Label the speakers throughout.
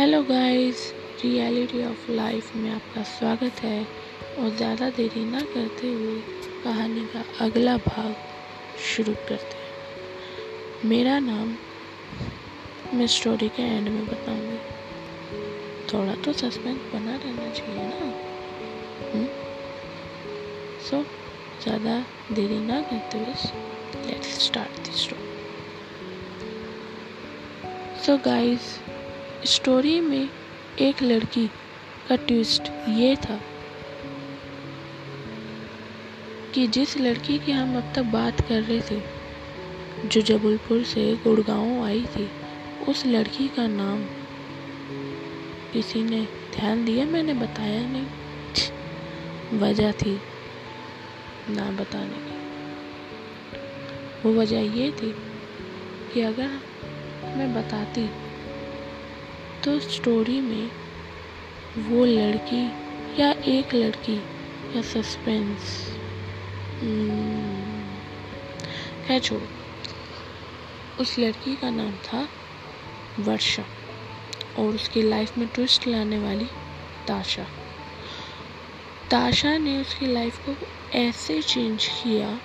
Speaker 1: Hello guys reality of life में आपका स्वागत है और ज़्यादा देरी ना करते हुए कहानी का अगला भाग शुरू करते हैं। मेरा नाम मैं स्टोरी के एंड में बताऊँगी। थोड़ा तो सस्पेंस बना रहना चाहिए ना। सो हम्म? so, ज़्यादा देरी ना करते हुए let's start the story so guys story में एक लड़की का ट्विस्ट ये था कि जिस लड़की की हम अब तक बात कर रहे थे, जो जबलपुर से गुड़गांव आई थी, उस लड़की का नाम किसी ने ध्यान दिया? मैंने बताया नहीं। वजह थी ना बताने की। वो वजह ये थी कि अगर मैं बताती तो स्टोरी में वो लड़की या एक लड़की या सस्पेंस खैर छोड़ो। उस लड़की का नाम था वर्षा और उसकी लाइफ में ट्विस्ट लाने वाली ताशा। ताशा ने उसकी लाइफ को ऐसे चेंज किया,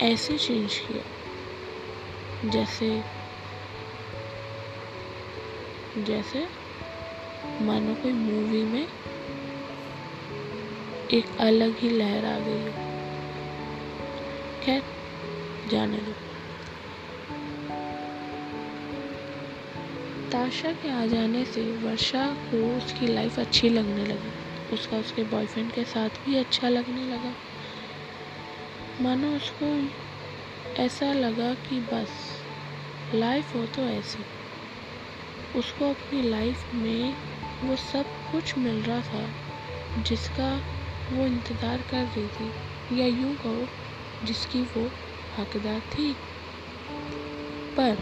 Speaker 1: ऐसे चेंज किया, जैसे जैसे मानो कोई मूवी में एक अलग ही लहर आ गई हो। खैर, जाने दो। ताशा के आ जाने से वर्षा को उसकी लाइफ अच्छी लगने लगी। उसका उसके बॉयफ्रेंड के साथ भी अच्छा लगने लगा। मानो उसको ऐसा लगा कि बस लाइफ हो तो ऐसी। उसको अपनी लाइफ में वो सब कुछ मिल रहा था, जिसका वो इंतज़ार कर रही थी, या यूँ कहो, जिसकी वो हकदार थी। पर,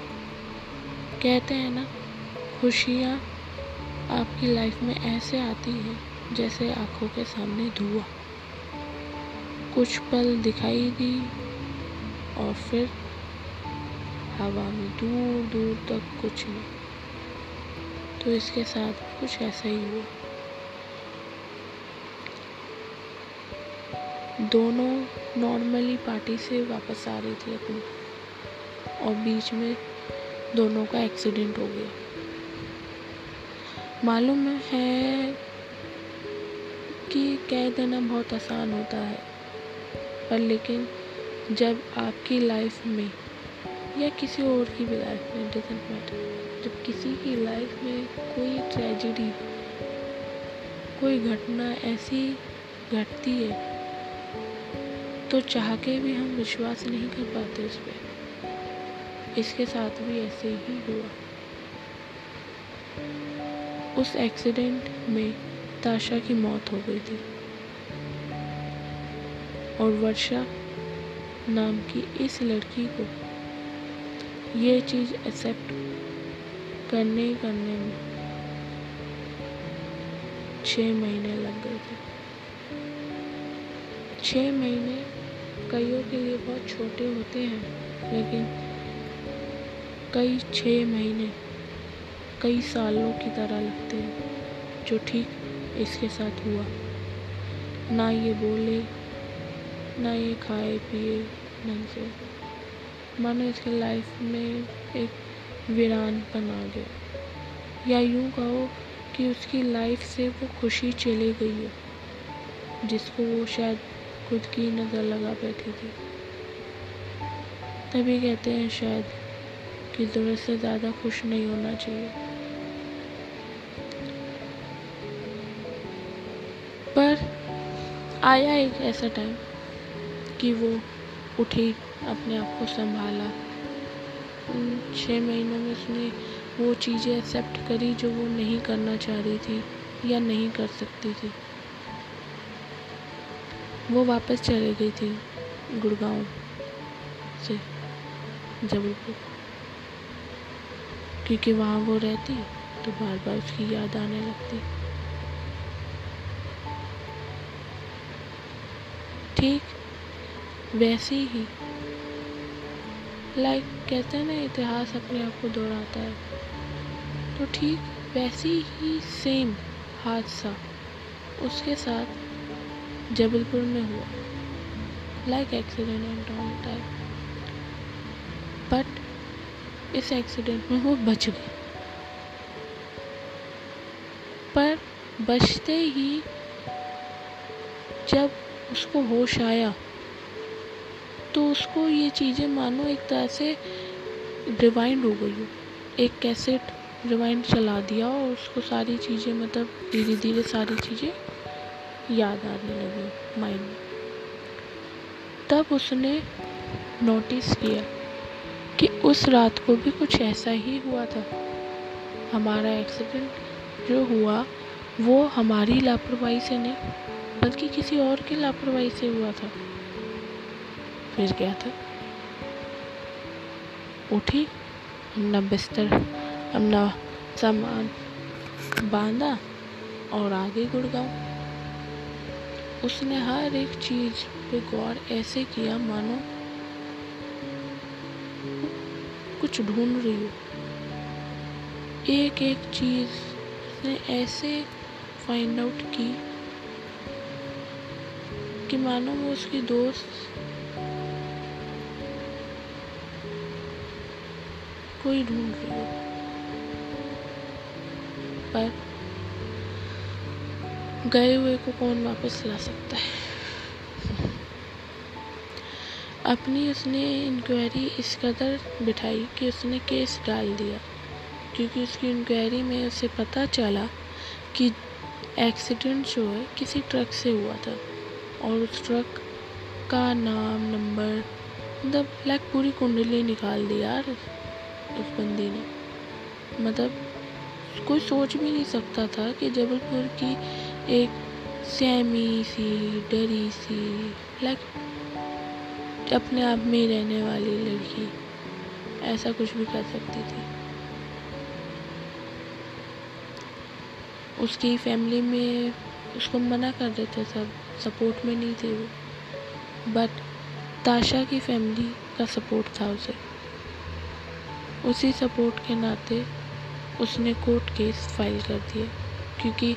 Speaker 1: कहते हैं ना, खुशियाँ आपकी लाइफ में ऐसे आती हैं, जैसे आँखों के सामने धुआँ। कुछ पल दिखाई दी, और फिर हवा में दूर दूर तक कुछ नहीं। तो इसके साथ कुछ ऐसा ही हुआ। दोनों नॉर्मली पार्टी से वापस आ रही थी अपनी, और बीच में दोनों का एक्सीडेंट हो गया। मालूम है कि कह देना बहुत आसान होता है, पर लेकिन जब आपकी लाइफ में या किसी और की भी लाइफ में डजेंट मैटर जब किसी की लाइफ में कोई ट्रेजिडी, कोई घटना ऐसी घटती है तो चाह के भी हम विश्वास नहीं कर पाते उस पर इसके साथ भी ऐसे ही हुआ। उस एक्सीडेंट में ताशा की मौत हो गई थी। और वर्षा नाम की इस लड़की को ये चीज़ एक्सेप्ट करने ही करने में। छः महीने लग गए थे। छः महीने कईयों के लिए बहुत छोटे होते हैं, लेकिन कई छः महीने, कई सालों की तरह लगते हैं, जो ठीक इसके साथ हुआ। ना ये बोले, ना ये खाए, पिए ढंग से मानो इसके लाइफ में एक वीरानपन आ गया या यूँ कहो कि उसकी लाइफ से वो खुशी चली गई है, जिसको वो शायद खुद की नज़र लगा बैठी थी। तभी कहते हैं शायद कि ज़रूरत से ज़्यादा खुश नहीं होना चाहिए। पर आया एक ऐसा टाइम कि वो उठी, अपने आप को संभाला। छः महीनों में उसने वो चीज़ें एक्सेप्ट करी जो वो नहीं करना चाह रही थी या नहीं कर सकती थी। वो वापस चले गई थी गुड़गांव से, जबलपुर। क्योंकि वहाँ वो रहती तो बार बार उसकी याद आने लगती। ठीक, वैसे ही लाइक कहते हैं ना, इतिहास अपने आप को दोहराता है। तो ठीक, वैसी ही सेम हादसा उसके साथ जबलपुर में हुआ। Like accident and all type but इस एक्सीडेंट में वो बच गए। पर बचते ही जब उसको होश आया तो उसको ये चीज़ें मानो एक तरह से रिवाइंड हो गई हो। एक कैसेट रिवाइंड चला दिया और उसको सारी चीज़ें मतलब धीरे धीरे सारी चीज़ें याद आने लगी माइंड में। तब उसने नोटिस किया कि उस रात को भी कुछ ऐसा ही हुआ था। हमारा एक्सीडेंट जो हुआ, वो हमारी लापरवाही से नहीं, बल्कि किसी और की लापरवाही से हुआ था। फिर क्या था। उठी अपना बिस्तर अपना सामान बांधा और आगे गुड़गांव। उसने हर एक चीज़ पे गौर ऐसे किया, मानो कुछ ढूंढ रही हो। एक एक चीज़ ने ऐसे फाइंड आउट की कि मानो वो उसकी दोस्त कोई ढूंढ रही हो। पर गए हुए को कौन वापस ला सकता है? अपनी उसने इंक्वायरी इस कदर बिठाई कि उसने केस डाल दिया, क्योंकि उसकी इंक्वायरी में उसे पता चला कि एक्सीडेंट जो है, किसी ट्रक से हुआ था। और उस ट्रक का नाम नंबर मतलब लाइक पूरी कुंडली निकाल दी यार। उस बंदी ने। मतलब कोई सोच भी नहीं सकता था कि जबलपुर की एक सैमी सी, डरी सी लाइक अपने आप में ही रहने वाली लड़की। ऐसा कुछ भी कर सकती थी। उसकी फैमिली में उसको मना कर देते सब सपोर्ट में नहीं थे वो। बट ताशा की फैमिली का सपोर्ट था उसे। उसी सपोर्ट के नाते उसने कोर्ट केस फ़ाइल कर दिया, क्योंकि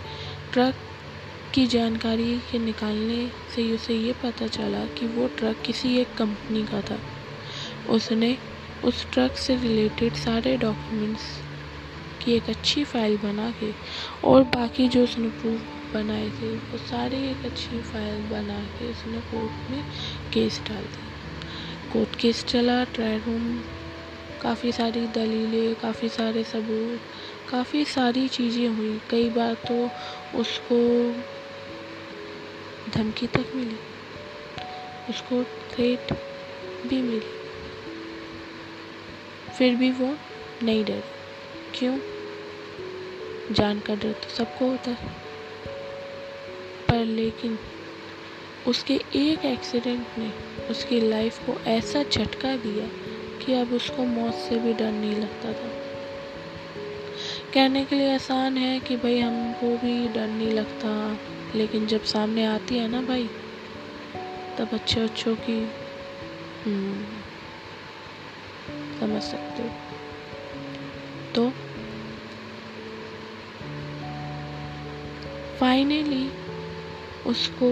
Speaker 1: ट्रक की जानकारी के निकालने से उसे ये पता चला कि वो ट्रक किसी एक कंपनी का था। उसने उस ट्रक से रिलेटेड सारे डॉक्यूमेंट्स की एक अच्छी फ़ाइल बना के और बाकी जो उसने प्रूफ बनाए थे, वो सारे एक अच्छी फ़ाइल बना के उसने कोर्ट में केस डाल दिया। कोर्ट केस चला, ट्रायल रूम काफ़ी सारी दलीलें, काफ़ी सारे सबूत, काफ़ी सारी चीज़ें हुई। कई बार तो उसको धमकी तक मिली, उसको थ्रेट भी मिली। फिर भी वो नहीं डर। क्यों? जान का डर तो सबको होता है। पर लेकिन उसके एक एक्सीडेंट ने उसकी लाइफ को ऐसा झटका दिया कि अब उसको मौत से भी डर नहीं लगता था। कहने के लिए आसान है कि भाई हमको भी डर नहीं लगता लेकिन जब सामने आती है ना भाई तब अच्छे अच्छों की हम्म, समझ सकते हो। तो फाइनली उसको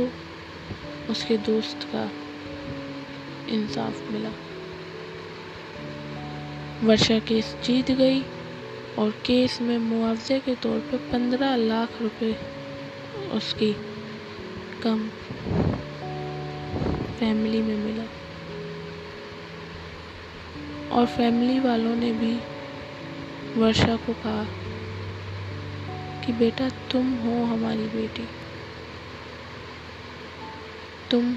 Speaker 1: उसके दोस्त का इंसाफ मिला। वर्षा केस जीत गई और केस में मुआवजे के तौर पर पंद्रह लाख रुपए उसकी कम फैमिली में मिला। और फैमिली वालों ने भी वर्षा को कहा कि बेटा तुम हो हमारी बेटी। तुम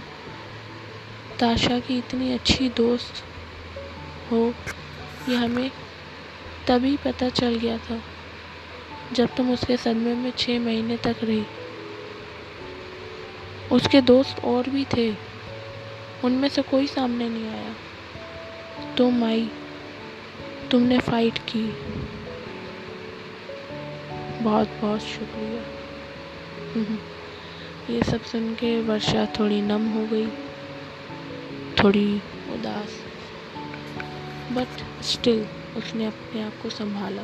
Speaker 1: ताशा की इतनी अच्छी दोस्त हो ये हमें तभी पता चल गया था जब तुम उसके सदमे में छः महीने तक रही। उसके दोस्त और भी थे। उनमें से कोई सामने नहीं आया। तुम आई। तुमने फाइट की। बहुत बहुत शुक्रिया ये सब सुन के वर्षा थोड़ी नम हो गई। थोड़ी उदास। बट स्टिल, उसने अपने आप को संभाला।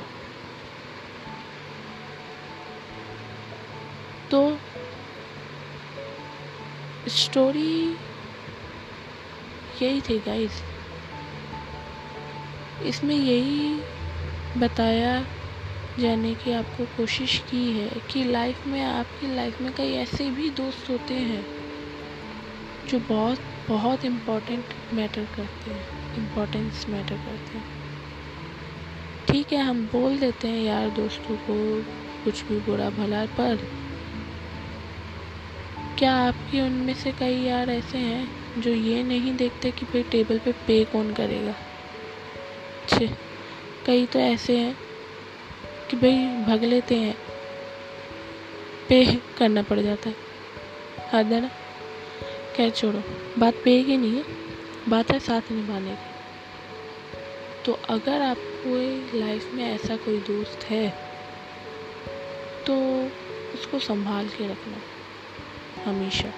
Speaker 1: तो स्टोरी यही थी गाइस इसमें यही बताया जाने की आपको कोशिश की है कि लाइफ में, आपकी लाइफ में कई ऐसे भी दोस्त होते हैं, जो बहुत बहुत इम्पोर्टेंट मैटर करते हैं इम्पोर्टेंस मैटर करते हैं। ठीक है, हम बोल देते हैं, यार दोस्तों को कुछ भी बुरा भला, पर क्या आपकी उनमें से कई यार ऐसे हैं जो ये नहीं देखते कि भाई टेबल पे पे कौन करेगा? अच्छे कई तो ऐसे हैं कि भाई भग लेते हैं पे करना पड़ जाता है। है ना क्या छोड़ो, बात पे की नहीं है, बात है साथ निभाने की। तो अगर आपको लाइफ में ऐसा कोई दोस्त है तो उसको संभाल के रखना, हमेशा।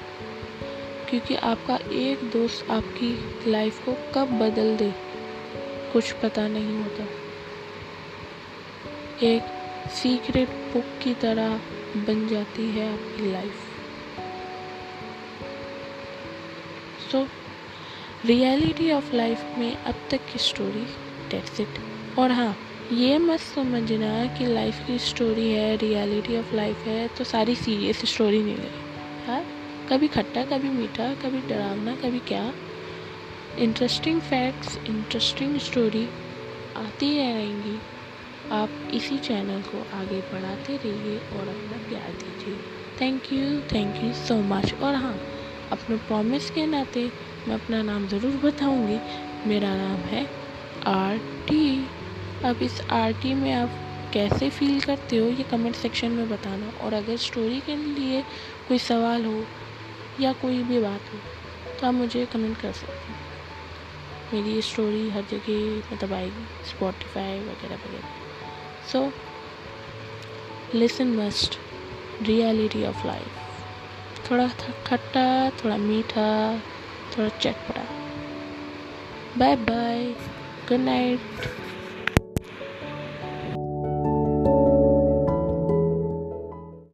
Speaker 1: क्योंकि आपका एक दोस्त आपकी लाइफ को कब बदल दे, कुछ पता नहीं होता। एक सीक्रेट बुक की तरह बन जाती है आपकी life so reality of life में अब तक की स्टोरी डेट्स इट और हाँ ये मत समझना कि लाइफ की स्टोरी है रियलिटी ऑफ़ लाइफ है तो सारी सीरियस स्टोरी नहीं लगी हाँ कभी खट्टा, कभी मीठा, कभी डरावना, कभी क्या? इंटरेस्टिंग फैक्ट्स इंटरेस्टिंग स्टोरी आती रहेंगी। आप इसी चैनल को आगे बढ़ाते रहिए और अपना प्यार दीजिए। Thank you thank you so much और हाँ अपने प्रॉमिस के नाते मैं अपना नाम ज़रूर बताऊँगी। मेरा नाम है आर टी अब इस आर टी में आप कैसे फील करते हो, ये कमेंट सेक्शन में बताना। और अगर स्टोरी के लिए कोई सवाल हो या कोई भी बात हो तो आप मुझे कमेंट कर सकते हैं। मेरी ये स्टोरी हर जगह मतलब आएगी स्पॉटिफाई वगैरह वगैरह। So listen must reality of life थोड़ा खट्टा थोड़ा मीठा थोड़ा चटपटा। Bye bye good night